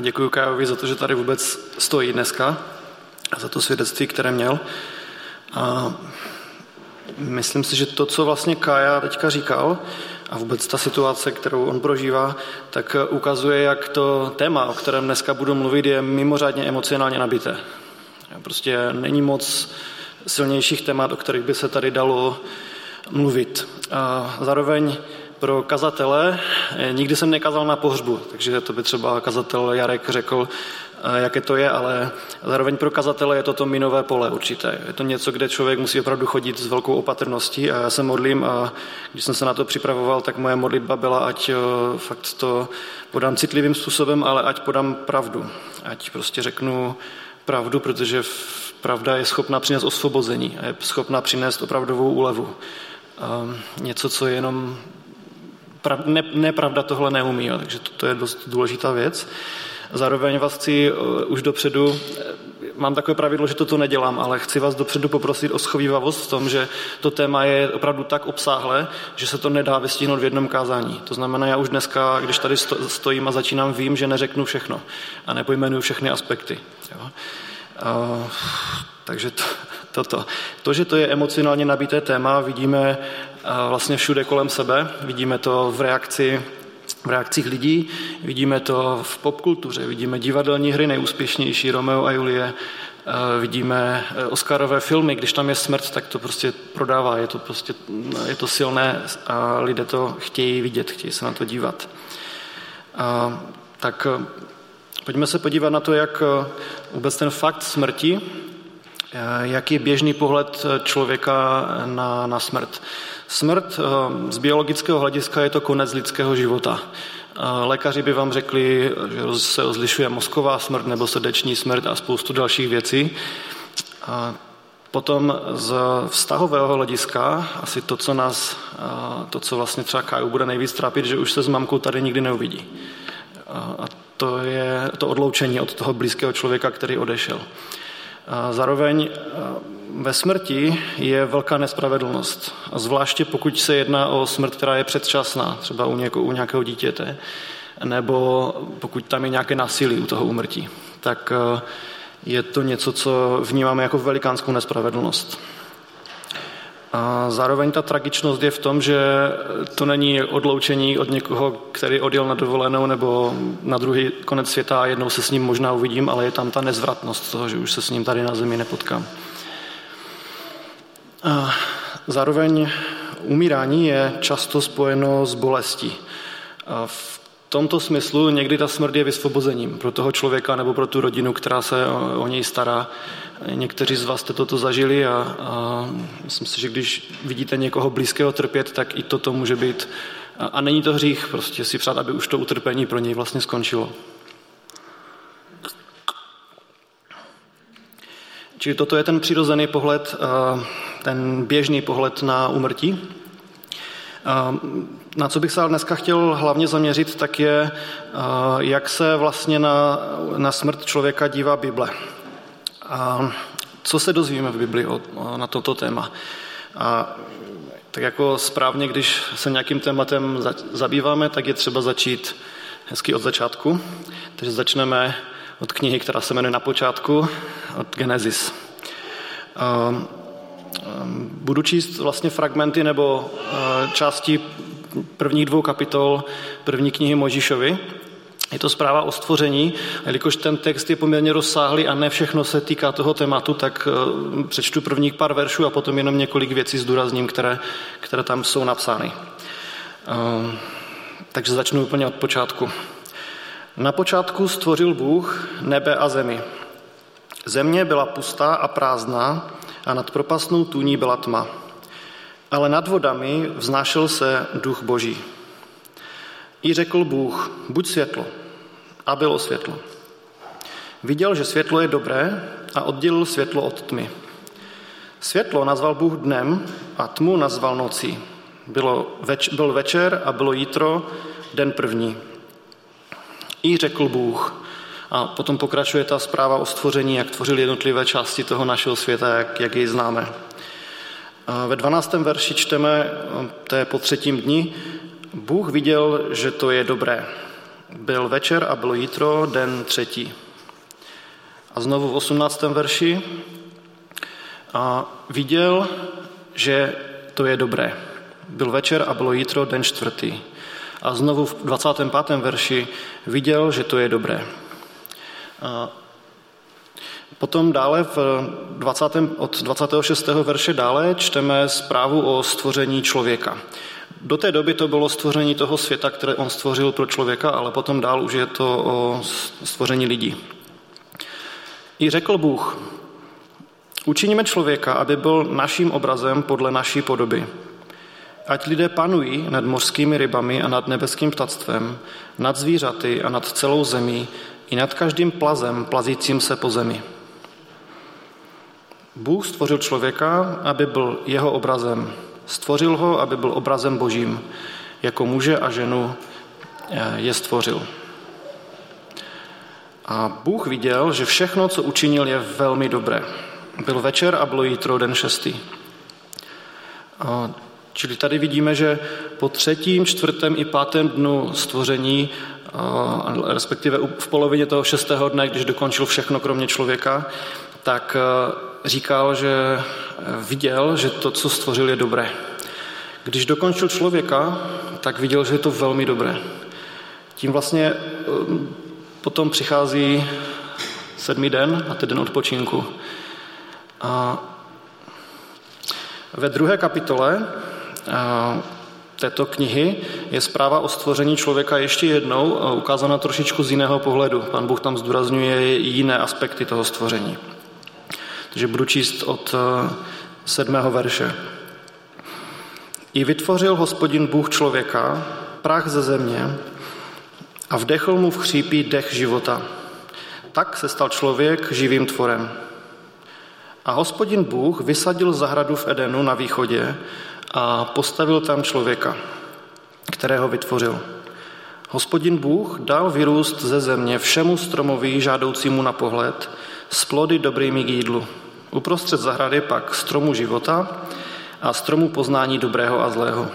Děkuji Kajovi za to, že tady vůbec stojí dneska a za to svědectví, které měl. A myslím si, že to, co vlastně Kaja teďka říkal, a vůbec ta situace, kterou on prožívá, tak ukazuje, jak to téma, o kterém dneska budu mluvit, je mimořádně emocionálně nabité. Prostě není moc silnějších témat, o kterých by se tady dalo mluvit. A zároveň pro kazatele, eh, nikdy jsem nekazal na pohřbu, takže to by třeba kazatel Jarek řekl, eh, jaké to je, ale zároveň pro kazatele je to to minové pole určité. Je to něco, kde člověk musí opravdu chodit s velkou opatrností a já se modlím a když jsem se na to připravoval, tak moje modlitba byla, ať eh, fakt to podám citlivým způsobem, ale ať podám pravdu. Ať prostě řeknu pravdu, protože pravda je schopná přinést osvobození a je schopná přinést opravdovou úlevu. Něco, co je jenom prav, ne, nepravda tohle neumí, jo, takže to, to je dost důležitá věc. Zároveň vás chci uh, už dopředu, eh, mám takové pravidlo, že toto nedělám, ale chci vás dopředu poprosit o schovývavost v tom, že to téma je opravdu tak obsáhlé, že se to nedá vystihnout v jednom kázání. To znamená, já už dneska, když tady stojím a začínám, vím, že neřeknu všechno a nepojmenuju všechny aspekty. Jo. Uh, takže to, toto. To, že to je emocionálně nabité téma, vidíme vlastně všude kolem sebe. Vidíme to v reakci v reakcích lidí, vidíme to v popkultuře, vidíme divadelní hry nejúspěšnější, Romeo a Julie, vidíme e, Oscarové filmy, když tam je smrt, tak to prostě prodává, je to prostě je to silné a lidé to chtějí vidět, chtějí se na to dívat. A, tak e, pojďme se podívat na to, jak e, vůbec ten fakt smrti, jak je běžný pohled člověka na, na smrt. Smrt eh, z biologického hlediska je to konec lidského života. Eh, lékaři by vám řekli, že se rozlišuje mozková smrt nebo srdeční smrt a spoustu dalších věcí. Potom z vztahového hlediska, asi to, co nás, eh, to, co vlastně třeba Kaju bude nejvíc trápit, že už se s mamkou tady nikdy neuvidí. A to je to odloučení od toho blízkého člověka, který odešel. Zároveň ve smrti je velká nespravedlnost. Zvláště pokud se jedná o smrt, která je předčasná, třeba u, u nějakého dítěte, nebo pokud tam je nějaké násilí u toho umrtí, tak je to něco, co vnímáme jako velikánskou nespravedlnost. A zároveň ta tragičnost je v tom, že to není odloučení od někoho, který odjel na dovolenou nebo na druhý konec světa a jednou se s ním možná uvidím, ale je tam ta nezvratnost toho, že už se s ním tady na zemi nepotkám. A zároveň umírání je často spojeno s bolestí. A v tomto smyslu někdy ta smrt je vysvobozením pro toho člověka nebo pro tu rodinu, která se o, o něj stará. Někteří z vás jste toto zažili a, a myslím si, že když vidíte někoho blízkého trpět, tak i toto může být. A, a není to hřích, prostě si přát, aby už to utrpení pro něj vlastně skončilo. Čili toto je ten přirozený pohled, ten běžný pohled na umrtí. Na co bych se ale dneska chtěl hlavně zaměřit, tak je, jak se vlastně na, na smrt člověka dívá Bible. A co se dozvíme v Bibli o, na toto téma? A tak jako správně, když se nějakým tématem za, zabýváme, tak je třeba začít hezky od začátku. Takže začneme od knihy, která se jmenuje Na počátku, od Genesis. Ehm, ehm, budu číst vlastně fragmenty nebo eh, části prvních dvou kapitol první knihy Možíšovi. Je to zpráva o stvoření, jelikož ten text je poměrně rozsáhlý a ne všechno se týká toho tématu, tak eh, přečtu prvních pár veršů a potom jenom několik věcí zdůrazním, které, které tam jsou napsány. Ehm, takže začnu úplně od počátku. Na počátku stvořil Bůh nebe a zemi. Země byla pustá a prázdná a nad propastnou tůní byla tma. Ale nad vodami vznášel se duch boží. I řekl Bůh, buď světlo. A bylo světlo. Viděl, že světlo je dobré a oddělil světlo od tmy. Světlo nazval Bůh dnem a tmu nazval nocí. Bylo več, byl večer a bylo jítro, den první. I řekl Bůh, a potom pokračuje ta zpráva o stvoření, jak tvořil jednotlivé části toho našeho světa, jak, jak jej známe. A ve 12. verši čteme, to je po třetím dni, Bůh viděl, že to je dobré. Byl večer a bylo jítro, den třetí. A znovu v 18. verši a viděl, že to je dobré. Byl večer a bylo jítro, den čtvrtý. A znovu v 25. verši viděl, že to je dobré. A potom dále v 20. od 26. verše dále čteme zprávu o stvoření člověka. Do té doby to bylo stvoření toho světa, které on stvořil pro člověka, ale potom dál už je to o stvoření lidí. I řekl Bůh, učiníme člověka, aby byl naším obrazem podle naší podoby. Ať lidé panují nad mořskými rybami a nad nebeským ptactvem, nad zvířaty a nad celou zemí i nad každým plazem plazícím se po zemi. Bůh stvořil člověka, aby byl jeho obrazem. Stvořil ho, aby byl obrazem božím. Jako muže a ženu eh, je stvořil. A Bůh viděl, že všechno, co učinil, je velmi dobré. Byl večer a bylo jítro den šestý. A čili tady vidíme, že po třetím, čtvrtém i pátém dnu stvoření, respektive v polovině toho šestého dne, když dokončil všechno kromě člověka, tak říkal, že viděl, že to, co stvořil, je dobré. Když dokončil člověka, tak viděl, že je to velmi dobré. Tím vlastně potom přichází sedmý den a ten den odpočinku. A ve druhé kapitole této knihy je zpráva o stvoření člověka ještě jednou ukázána trošičku z jiného pohledu. Pan Bůh tam zdůrazňuje jiné aspekty toho stvoření. Takže budu číst od sedmého verše. I vytvořil hospodin Bůh člověka, prach ze země, a vdechl mu v chřípí dech života. Tak se stal člověk živým tvorem. A hospodin Bůh vysadil zahradu v Edenu na východě a postavil tam člověka, kterého vytvořil. Hospodin Bůh dal vyrůst ze země všemu stromovi žádoucímu na pohled, s plody dobrými k jídlu. Uprostřed zahrady pak stromu života a stromu poznání dobrého a zlého.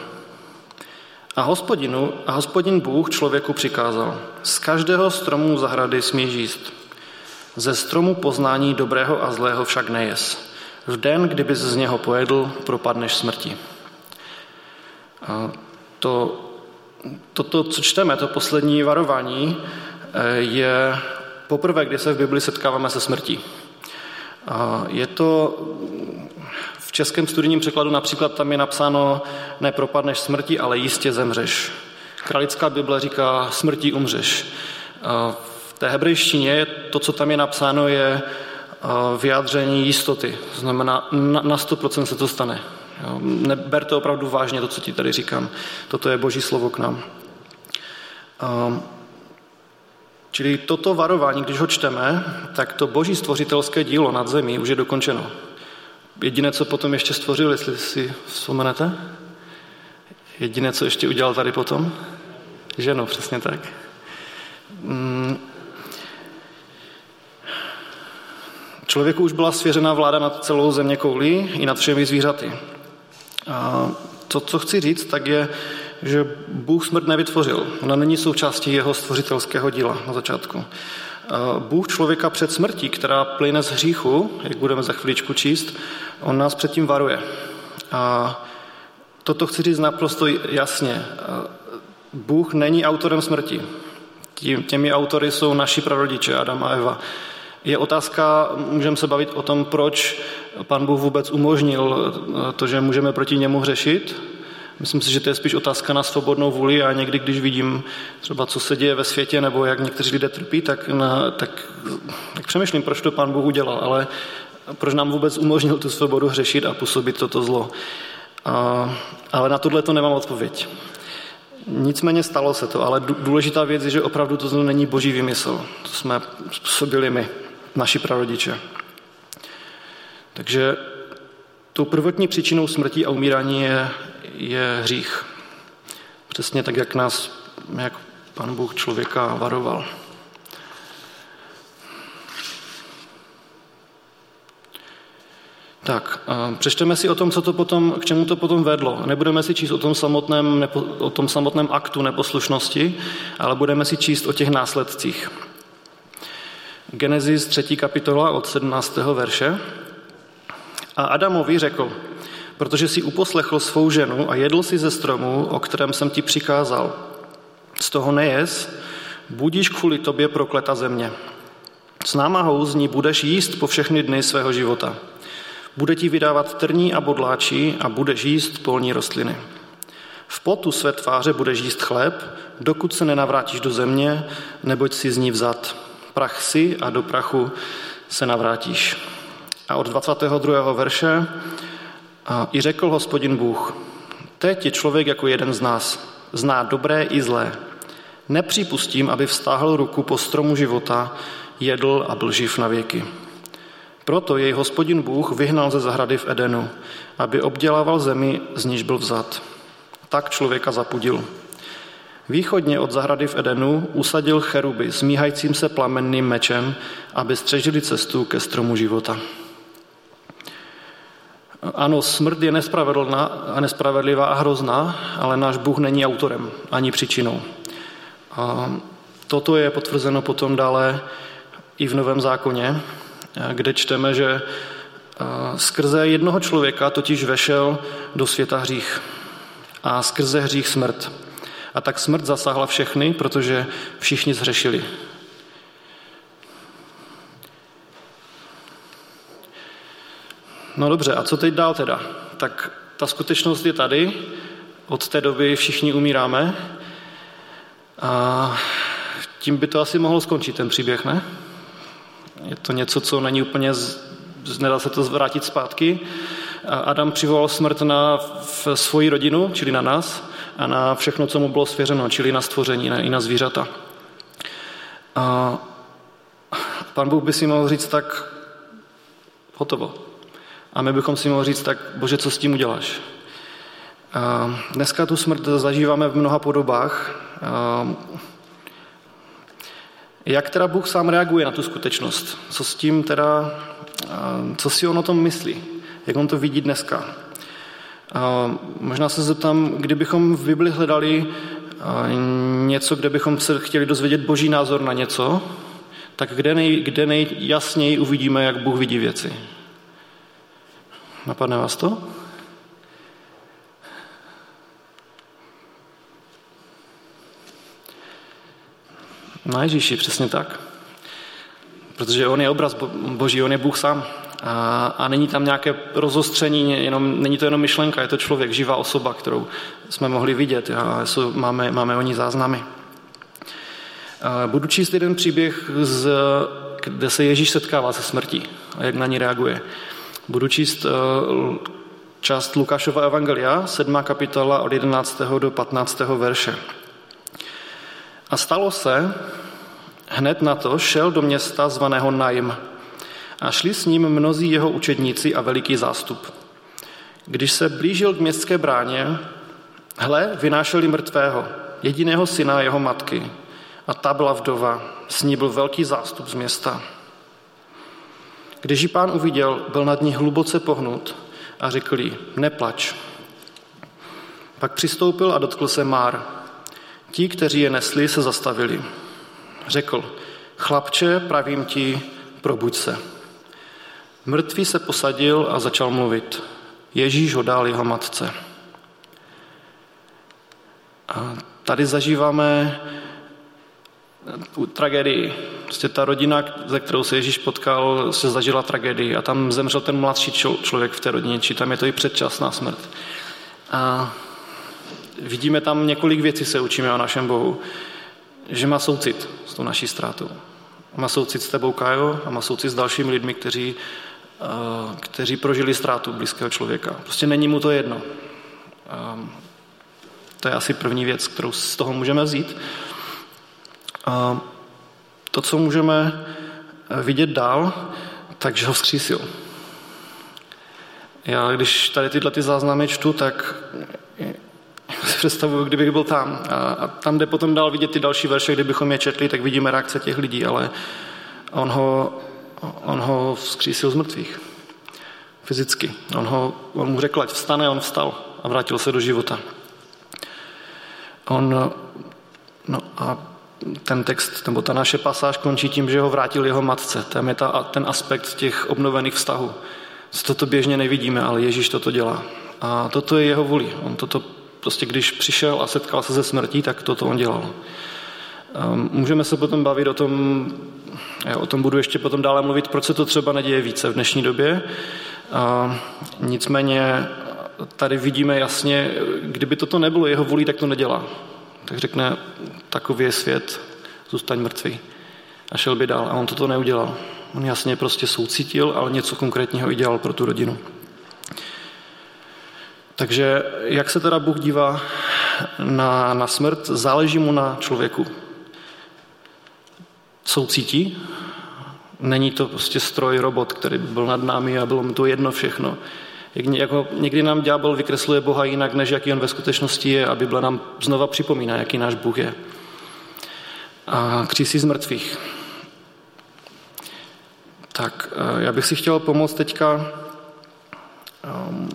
A, hospodinu, a hospodin Bůh člověku přikázal, z každého stromu zahrady smíš jíst. Ze stromu poznání dobrého a zlého však nejes. V den, kdyby z něho pojedl, propadneš smrti. A to, toto, co čteme, to poslední varování, eh, je poprvé, kdy se v Bibli setkáváme se smrtí. Je to v českém studijním překladu například tam je napsáno nepropadneš smrti, ale jistě zemřeš. Kralická Bible říká smrtí umřeš. V té hebrejštině to, co tam je napsáno, je vyjádření jistoty. To znamená, na 100% se to stane. Neber to opravdu vážně, to, co ti tady říkám. Toto je boží slovo k nám. Čili toto varování, když ho čteme, tak to boží stvořitelské dílo nad zemí už je dokončeno. Jediné, co potom ještě stvořil, jestli si vzpomenete? Jediné, co ještě udělal tady potom? Ženu, přesně tak. Mm. Člověku už byla svěřena vláda nad celou země koulí i nad všemi zvířaty. A to, co chci říct, tak je, že Bůh smrt nevytvořil. Ona není součástí jeho stvořitelského díla na začátku. Bůh člověka před smrtí, která plyne z hříchu, jak budeme za chviličku číst, on nás předtím varuje. A toto chci říct naprosto jasně. Bůh není autorem smrti. Těmi autory jsou naši prarodiče, Adam a Eva. Je otázka, můžeme se bavit o tom, proč pan Bůh vůbec umožnil to, že můžeme proti němu hřešit, Myslím si, že to je spíš otázka na svobodnou vůli a někdy, když vidím třeba, co se děje ve světě nebo jak někteří lidé trpí, tak, na, tak, tak přemýšlím, proč to pán Bůh udělal, ale proč nám vůbec umožnil tu svobodu hřešit a působit toto zlo. A, ale na tohle to nemám odpověď. Nicméně stalo se to, ale důležitá věc je, že opravdu to zlo není boží vymysl. To jsme způsobili my, naši prarodiče. Takže tou prvotní příčinou smrti a umírání je je hřích. Přesně tak, jak nás, jak pan Bůh člověka varoval. Tak, přečteme si o tom, co to potom, k čemu to potom vedlo. Nebudeme si číst o tom samotném, o tom samotném aktu neposlušnosti, ale budeme si číst o těch následcích. Genesis 3. kapitola od 17. verše. A Adamovi řekl, protože si uposlechl svou ženu a jedl si ze stromu, o kterém jsem ti přikázal. Z toho nejez, budíš kvůli tobě prokleta země. S námahou z ní budeš jíst po všechny dny svého života. Bude ti vydávat trní a bodláčí a budeš jíst polní rostliny. V potu své tváře budeš jíst chléb, dokud se nenavrátíš do země, neboť si z ní vzat. Prach si a do prachu se navrátíš. A od 22. verše a i řekl hospodin Bůh, teď je člověk jako jeden z nás, zná dobré i zlé. Nepřipustím, aby vztáhl ruku po stromu života, jedl a byl živ na věky. Proto jej hospodin Bůh vyhnal ze zahrady v Edenu, aby obdělával zemi, z níž byl vzat. Tak člověka zapudil. Východně od zahrady v Edenu usadil cheruby s míhajícím se plamenným mečem, aby střežili cestu ke stromu života. Ano, smrt je nespravedlná a nespravedlivá a hrozná, ale náš Bůh není autorem ani příčinou. A toto je potvrzeno potom dále i v Novém zákoně, kde čteme, že skrze jednoho člověka totiž vešel do světa hřích a skrze hřích smrt. A tak smrt zasáhla všechny, protože všichni zhřešili. No dobře, a co teď dál teda? Tak ta skutečnost je tady, od té doby všichni umíráme a tím by to asi mohlo skončit ten příběh, ne? Je to něco, co není úplně, nedá se to zvrátit zpátky. Adam přivolal smrt na svoji rodinu, čili na nás, a na všechno, co mu bylo svěřeno, čili na stvoření, ne, i na zvířata. A pan Bůh by si mohl říct tak, hotovo. A my bychom si mohli říct, tak bože, co s tím uděláš? Dneska tu smrt zažíváme v mnoha podobách. Jak teda Bůh sám reaguje na tu skutečnost? Co s tím teda, co si on o tom myslí? Jak on to vidí dneska? Možná se zeptám, kdybychom v Bibli hledali něco, kde bychom se chtěli dozvědět boží názor na něco, tak kde, nej, kde nejjasněji uvidíme, jak Bůh vidí věci? Napadne vás to? Na Ježíši, přesně tak. Protože on je obraz Boží, on je Bůh sám. A, a není tam nějaké rozostření, jenom, není to jenom myšlenka, je to člověk, živá osoba, kterou jsme mohli vidět a jsou, máme, máme o ní záznamy. Budu číst jeden příběh, z, kde se Ježíš setkává se smrtí a jak na ní reaguje. Budu číst eh, část Lukášova evangelia, 7. kapitola od 11. do 15. verše. A stalo se, hned na to šel do města zvaného Najm a šli s ním mnozí jeho učedníci a veliký zástup. Když se blížil k městské bráně, hle, vynášeli mrtvého, jediného syna jeho matky, a ta byla vdova, s ní byl velký zástup z města. Když ji pán uviděl, byl nad ní hluboce pohnut a řekl jí, neplač. Pak přistoupil a dotkl se Már. Ti, kteří je nesli, se zastavili. Řekl, chlapče, pravím ti, probuď se. Mrtvý se posadil a začal mluvit. Ježíš ho dal jeho matce. A tady zažíváme tu tragédii. Prostě ta rodina, ze kterou se Ježíš potkal, se zažila tragédii a tam zemřel ten mladší člověk v té rodině, či tam je to i předčasná smrt. A vidíme tam několik věcí, se učíme o našem Bohu. Že má soucit s tou naší ztrátou. Má soucit s tebou, Kajo, a má soucit s dalšími lidmi, kteří, kteří prožili ztrátu blízkého člověka. Prostě není mu to jedno. To je asi první věc, kterou z toho můžeme vzít. A to, co můžeme eh, vidět dál, takže ho vzkřísil. Já, když tady tyhle ty záznamy čtu, tak eh, si představuju, kdybych byl tam. A, tam, kde potom dál vidět ty další verše, kdybychom je četli, tak vidíme reakce těch lidí, ale on ho, on ho vzkřísil z mrtvých. fyzicky. On, ho, on mu řekl, ať vstane, on vstal a vrátil se do života. On, no a ten text, nebo ta naše pasáž končí tím, že ho vrátil jeho matce. Tam je ta, ten aspekt těch obnovených vztahů. Toto běžně nevidíme, ale Ježíš toto dělá. A toto je jeho vůli. On toto prostě, když přišel a setkal se ze smrtí, tak toto on dělal. Ehm, můžeme se potom bavit o tom, já o tom budu ještě potom dále mluvit, proč se to třeba neděje více v dnešní době. A nicméně tady vidíme jasně, kdyby toto nebylo jeho vůli, tak to nedělá. Tak řekne, takový je svět, zůstaň mrtvý. A šel by dál. A on toto neudělal. On jasně prostě soucítil, ale něco konkrétního i dělal pro tu rodinu. Takže jak se teda Bůh dívá na, na smrt, záleží mu na člověku. Soucítí, není to prostě stroj, robot, který by byl nad námi a bylo mu to jedno všechno. Jak, jako, někdy nám ďábel vykresluje Boha jinak, než jaký on ve skutečnosti je a Bible nám znova připomíná, jaký náš Bůh je. A křísí z mrtvých. Tak eh, já bych si chtěl pomoct teďka um,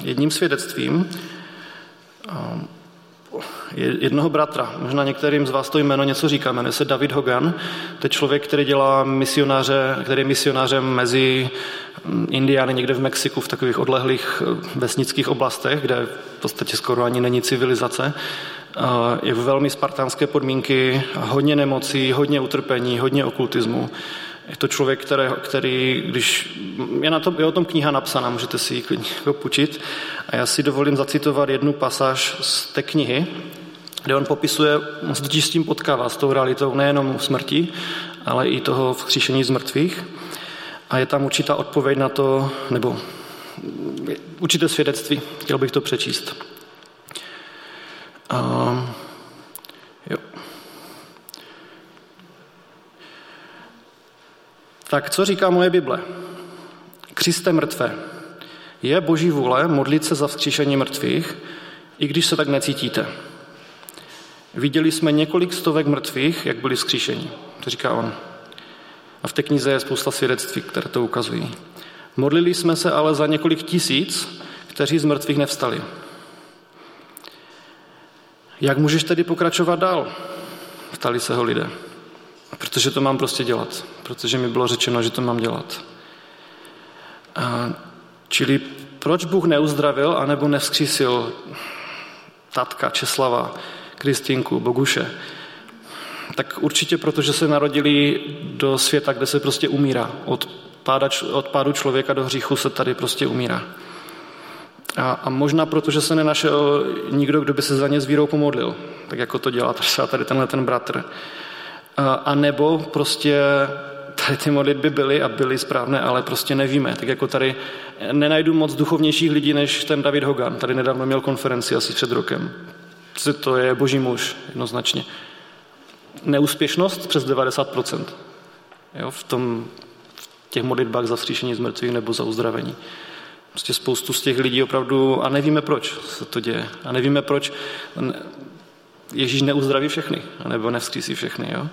jedním svědectvím um, jednoho bratra. Možná některým z vás to jméno něco říká. Jmenuje se David Hogan. To je člověk, který dělá misionáře, který je misionářem mezi mm, Indiány někde v Mexiku, v takových odlehlých eh, vesnických oblastech, kde v podstatě skoro ani není civilizace. Je v velmi spartánské podmínky, hodně nemocí, hodně utrpení, hodně okultismu. Je to člověk, který, který když je, na tom, je o tom kniha napsaná, můžete si ji klidně půjčit. A já si dovolím zacitovat jednu pasáž z té knihy, kde on popisuje, on se totiž s tím potkává, s tou realitou nejenom smrti, ale i toho vzkříšení z mrtvých. A je tam určitá odpověď na to, nebo určité svědectví, chtěl bych to přečíst. A, jo. Tak co říká moje Bible? Kriste mrtvé. Je boží vůle modlit se za vzkříšení mrtvých, i když se tak necítíte. Viděli jsme několik stovek mrtvých, jak byli vzkříšeni. To říká on. A v té knize je spousta svědectví, které to ukazují. Modlili jsme se ale za několik tisíc, kteří z mrtvých nevstali. Jak můžeš tedy pokračovat dál? Ptali se ho lidé. Protože to mám prostě dělat. Protože mi bylo řečeno, že to mám dělat. A, čili proč Bůh neuzdravil anebo nevzkřísil tatka Česlava, Kristinku, Boguše? Tak určitě protože se narodili do světa, kde se prostě umírá. Od, páda, od pádu člověka do hříchu se tady prostě umírá. A, a možná protože se nenašel nikdo, kdo by se za ně s vírou pomodlil, tak jako to dělá třeba tady tenhle ten bratr. A, a nebo prostě tady ty modlitby byly a byly správné, ale prostě nevíme. Tak jako tady nenajdu moc duchovnějších lidí než ten David Hogan. Tady nedávno měl konferenci asi před rokem. To je boží muž, jednoznačně. Neúspěšnost přes 90%. Jo, v, tom, v těch modlitbách za vzkříšení z mrtvých nebo za uzdravení. Prostě spoustu z těch lidí opravdu, a nevíme proč se to děje. A nevíme proč Ježíš neuzdraví všechny, nebo nevzkřísí všechny. Jo?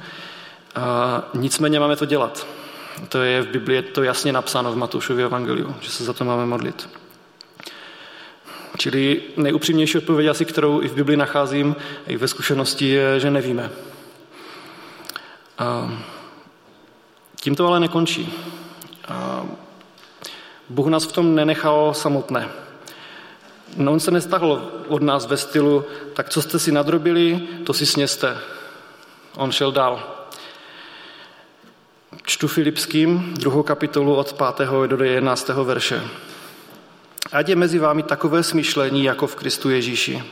A nicméně máme to dělat. To je v Biblii to jasně napsáno v Matoušově evangeliu, že se za to máme modlit. Čili nejupřímnější odpověď asi, kterou i v Biblii nacházím, i ve zkušenosti, je, že nevíme. Tím to ale nekončí. Bůh nás v tom nenechal samotné. No on se nestahl od nás ve stylu, tak co jste si nadrobili, to si sněste. On šel dál. Čtu Filipským, druhou kapitolu od 5. do 11. verše. Ať je mezi vámi takové smýšlení, jako v Kristu Ježíši.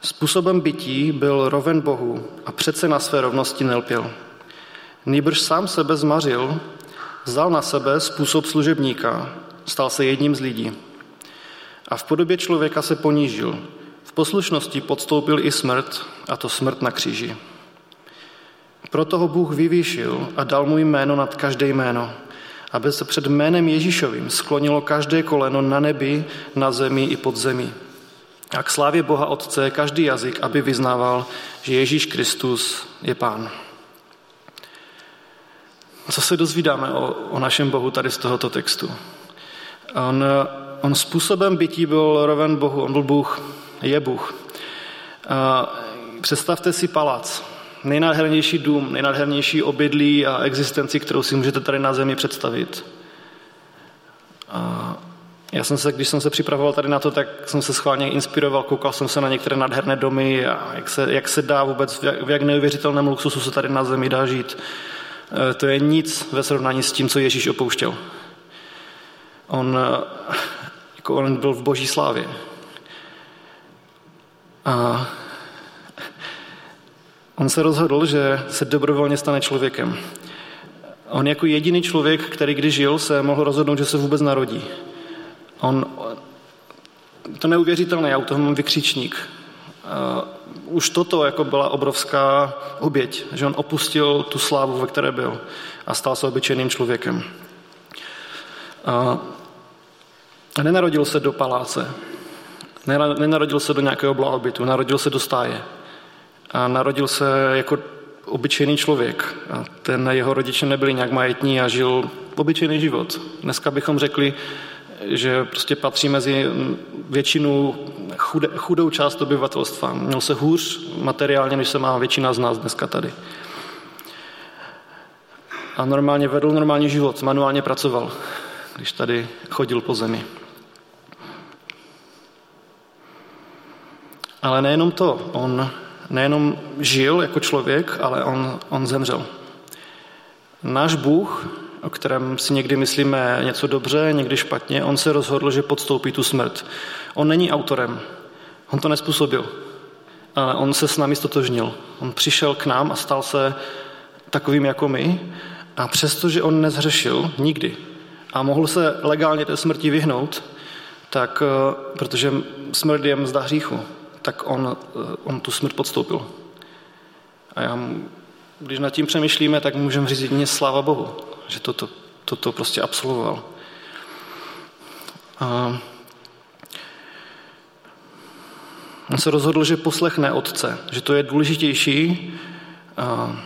Způsobem bytí byl roven Bohu a přece na své rovnosti nelpěl. Nýbrž sám sebe zmařil, vzal na sebe způsob služebníka, stal se jedním z lidí. A v podobě člověka se ponížil. V poslušnosti podstoupil i smrt, a to smrt na kříži. Proto ho Bůh vyvýšil a dal mu jméno nad každé jméno, aby se před jménem Ježíšovým sklonilo každé koleno na nebi, na zemi i pod zemi. A k slávě Boha Otce každý jazyk, aby vyznával, že Ježíš Kristus je Pán. Co se dozvídáme o, o našem Bohu tady z tohoto textu? On, on způsobem bytí byl roven Bohu, on byl Bůh, je Bůh. Představte si palác, nejnádhernější dům, nejnádhernější obydlí a existenci, kterou si můžete tady na zemi představit. A já jsem se, když jsem se připravoval tady na to, tak jsem se schválně inspiroval, koukal jsem se na některé nádherné domy a jak se, jak se dá vůbec, v jak, v jak neuvěřitelném luxusu se tady na zemi dá žít. E, to je nic ve srovnání s tím, co Ježíš opouštěl. On, jako on byl v boží slávě. A on se rozhodl, že se dobrovolně stane člověkem. On jako jediný člověk, který když žil, se mohl rozhodnout, že se vůbec narodí. On, to neuvěřitelné, já u toho mám vykřičník. Uh, už toto jako byla obrovská oběť, že on opustil tu slávu, ve které byl a stal se obyčejným člověkem. Uh, nenarodil se do paláce, nenarodil se do nějakého blahobytu, narodil se do stáje. A narodil se jako obyčejný člověk. A ten jeho rodiče nebyli nějak majetní a žil obyčejný život. Dneska bychom řekli, že prostě patří mezi většinu chude, chudou část obyvatelstva. Měl se hůř materiálně, než se má většina z nás dneska tady. A normálně vedl normální život, manuálně pracoval, když tady chodil po zemi. Ale nejenom to, on nejenom žil jako člověk, ale on, on zemřel. Náš Bůh o kterém si někdy myslíme něco dobře, někdy špatně, on se rozhodl, že podstoupí tu smrt. On není autorem, on to nespůsobil, ale on se s námi stotožnil. On přišel k nám a stal se takovým jako my a přestože on nezhřešil nikdy a mohl se legálně té smrti vyhnout, tak, eh, protože smrt je mzda hříchu, tak on, eh, on tu smrt podstoupil. A já, když nad tím přemýšlíme, tak můžeme říct jedině sláva Bohu že toto, toto prostě absolvoval. A on se rozhodl, že poslechne otce, že to je důležitější. A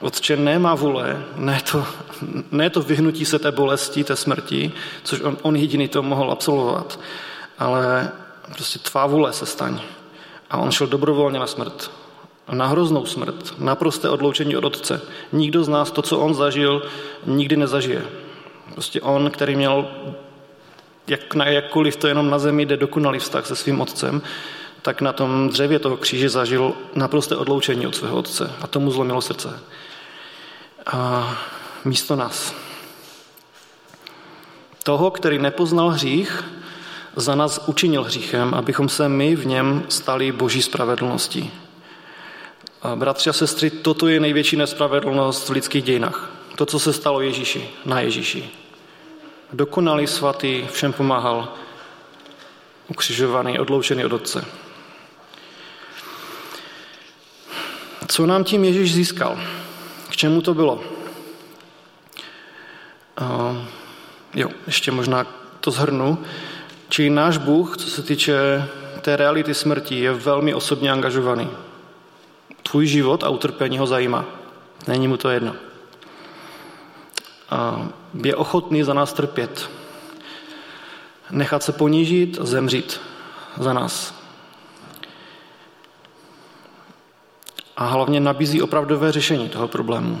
otče nemá vůle, ne to, ne to vyhnutí se té bolesti, té smrti, což on, on jediný to mohl absolvovat, ale prostě tvá vůle se staň. A on šel dobrovolně na smrt na hroznou smrt, naprosté odloučení od Otce. Nikdo z nás to, co on zažil, nikdy nezažije. Prostě on, který měl jak na jakkoliv to jenom na zemi jde dokonalý vztah se svým otcem, tak na tom dřevě toho kříže zažil naprosté odloučení od svého otce. A tomu zlomilo srdce. A místo nás. Toho, který nepoznal hřích, za nás učinil hříchem, abychom se my v něm stali boží spravedlností. Bratři a sestry, toto je největší nespravedlnost v lidských dějinách. To, co se stalo Ježíši, na Ježíši. Dokonalý svatý, všem pomáhal, ukřižovaný, odloučený od Otce. Co nám tím Ježíš získal? K čemu to bylo? Uh, jo, ještě možná to zhrnu. Čili náš Bůh, co se týče té reality smrti, je velmi osobně angažovaný. Tvůj život a utrpení ho zajímá. Není mu to jedno. A je ochotný za nás trpět. Nechat se ponížit a zemřít za nás. A hlavně nabízí opravdové řešení toho problému.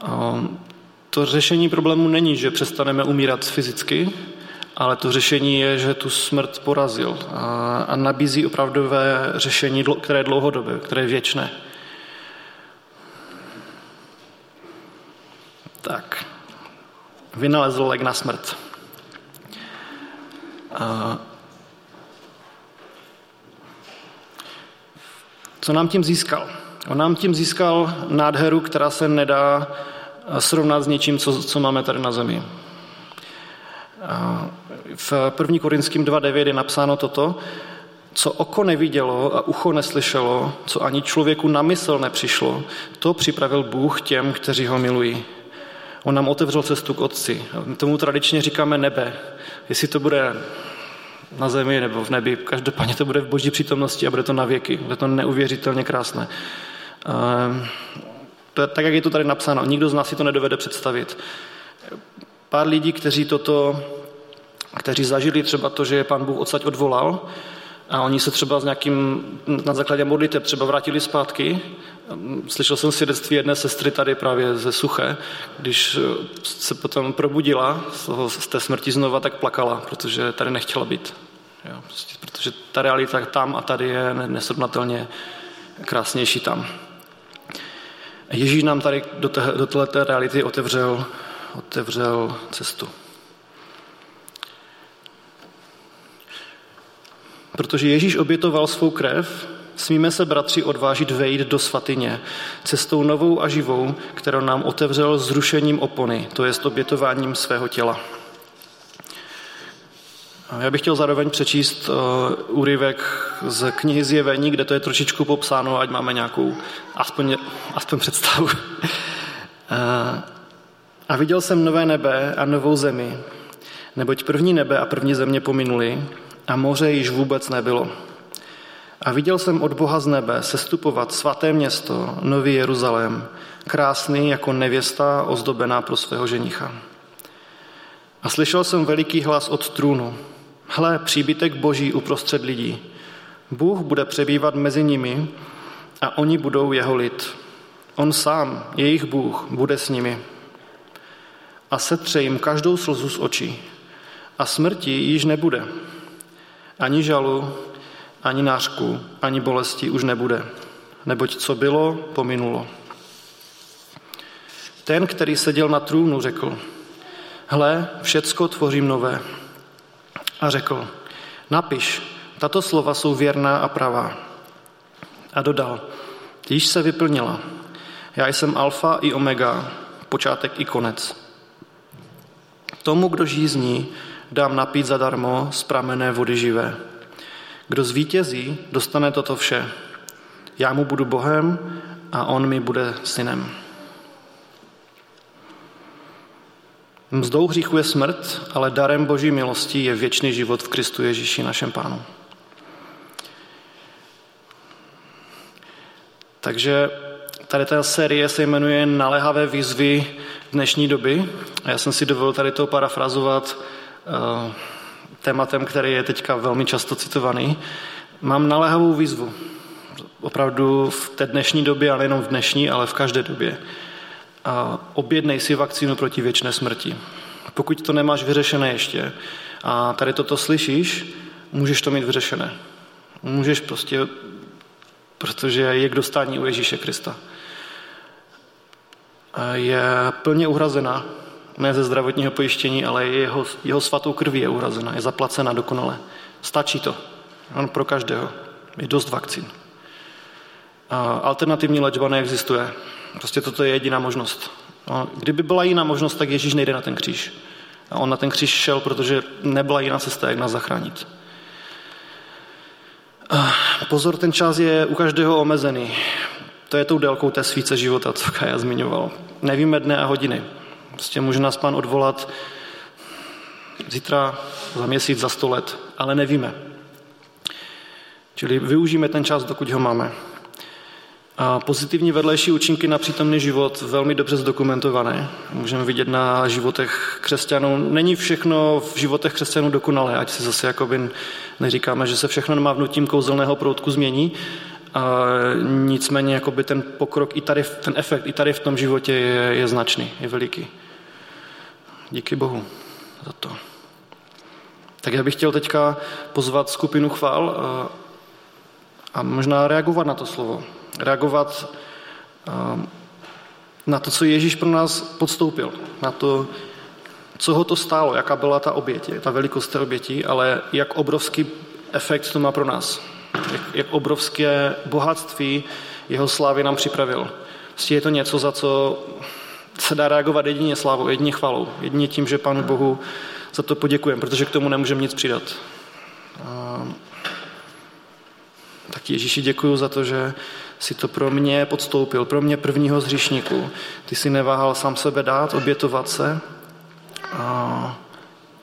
A to řešení problému není, že přestaneme umírat fyzicky, ale to řešení je, že tu smrt porazil a, a nabízí opravdové řešení, které je dlouhodobé, které je věčné. Tak, vynalezl lek na smrt. A, co nám tím získal? On nám tím získal nádheru, která se nedá srovnat s něčím, co, co máme tady na zemi. V 1. Korinským 2.9 je napsáno toto, co oko nevidělo a ucho neslyšelo, co ani člověku na mysl nepřišlo, to připravil Bůh těm, kteří ho milují. On nám otevřel cestu k Otci. Tomu tradičně říkáme nebe. Jestli to bude na zemi nebo v nebi, každopádně to bude v boží přítomnosti a bude to na věky. Bude to neuvěřitelně krásné. Ehm, to je tak, jak je to tady napsáno. Nikdo z nás si to nedovede představit. Pár lidí, kteří toto, kteří zažili třeba to, že je pán Bůh odsaď odvolal a oni se třeba s nějakým, na základě modliteb třeba vrátili zpátky. Slyšel jsem svědectví jedné sestry tady právě ze Suché, když se potom probudila z, toho, z té smrti znova, tak plakala, protože tady nechtěla být. Jo, prostě, protože ta realita tam a tady je nesrovnatelně krásnější tam. Ježíš nám tady do, té, do této reality otevřel, otevřel cestu. Protože Ježíš obětoval svou krev, smíme se, bratři, odvážit vejít do svatyně cestou novou a živou, kterou nám otevřel zrušením opony, to jest obětováním svého těla. Já bych chtěl zároveň přečíst uh, úryvek z knihy Zjevení, kde to je trošičku popsáno, ať máme nějakou aspoň, aspoň představu. uh, a viděl jsem nové nebe a novou zemi, neboť první nebe a první země pominuli a moře již vůbec nebylo. A viděl jsem od Boha z nebe sestupovat svaté město, Nový Jeruzalém, krásný jako nevěsta ozdobená pro svého ženicha. A slyšel jsem veliký hlas od trůnu. Hle, příbytek boží uprostřed lidí. Bůh bude přebývat mezi nimi a oni budou jeho lid. On sám, jejich Bůh, bude s nimi. A setře jim každou slzu z očí. A smrti již nebude. Ani žalu, ani nářku, ani bolesti už nebude. Neboť co bylo, pominulo. Ten, který seděl na trůnu, řekl, hle, všecko tvořím nové a řekl, napiš, tato slova jsou věrná a pravá. A dodal, již se vyplnila. Já jsem alfa i omega, počátek i konec. Tomu, kdo žízní, dám napít zadarmo z pramené vody živé. Kdo zvítězí, dostane toto vše. Já mu budu Bohem a on mi bude synem. Mzdou hříchu je smrt, ale darem Boží milosti je věčný život v Kristu Ježíši, našem Pánu. Takže tady ta série se jmenuje Naléhavé výzvy dnešní doby. A já jsem si dovolil tady to parafrazovat tématem, který je teďka velmi často citovaný. Mám naléhavou výzvu. Opravdu v té dnešní době, ale nejenom v dnešní, ale v každé době a objednej si vakcínu proti věčné smrti. Pokud to nemáš vyřešené ještě a tady toto slyšíš, můžeš to mít vyřešené. Můžeš prostě, protože je k dostání u Ježíše Krista. Je plně uhrazena, ne ze zdravotního pojištění, ale jeho, jeho svatou krví je uhrazena, je zaplacena dokonale. Stačí to. On pro každého. Je dost vakcín. A alternativní léčba neexistuje. Prostě toto je jediná možnost. No, kdyby byla jiná možnost, tak Ježíš nejde na ten kříž. A on na ten kříž šel, protože nebyla jiná cesta, jak nás zachránit. Pozor, ten čas je u každého omezený. To je tou délkou té svíce života, co Kaja zmiňoval. Nevíme dne a hodiny. Prostě může nás pán odvolat zítra, za měsíc, za sto let, ale nevíme. Čili využijeme ten čas, dokud ho máme. A pozitivní vedlejší účinky na přítomný život velmi dobře zdokumentované. Můžeme vidět na životech křesťanů. Není všechno v životech křesťanů dokonalé, ať si zase jakoby neříkáme, že se všechno mávnutím kouzelného proutku změní. A nicméně jakoby ten pokrok, i tady, ten efekt i tady v tom životě je, je značný, je veliký. Díky Bohu za to. Tak já bych chtěl teďka pozvat skupinu chvál a, a možná reagovat na to slovo reagovat ehm, na to, co Ježíš pro nás podstoupil, na to, co ho to stálo, jaká byla ta oběť, ta velikost té oběti, ale jak obrovský efekt to má pro nás. Jak, jak obrovské bohatství jeho slávy nám připravil. Prostě je to něco, za co se dá reagovat jedině slávou, jedině chvalou, jedině tím, že Pánu Bohu za to poděkujeme, protože k tomu nemůžeme nic přidat. Tak Ježíši děkuji za to, že si to pro mě podstoupil, pro mě prvního z hříšníků. Ty si neváhal sám sebe dát, obětovat se. A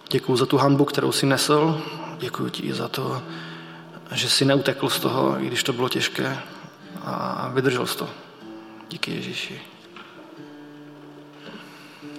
děkuji za tu hambu, kterou si nesl. Děkuji ti za to, že si neutekl z toho, i když to bylo těžké. A vydržel jsi to. Díky Ježíši.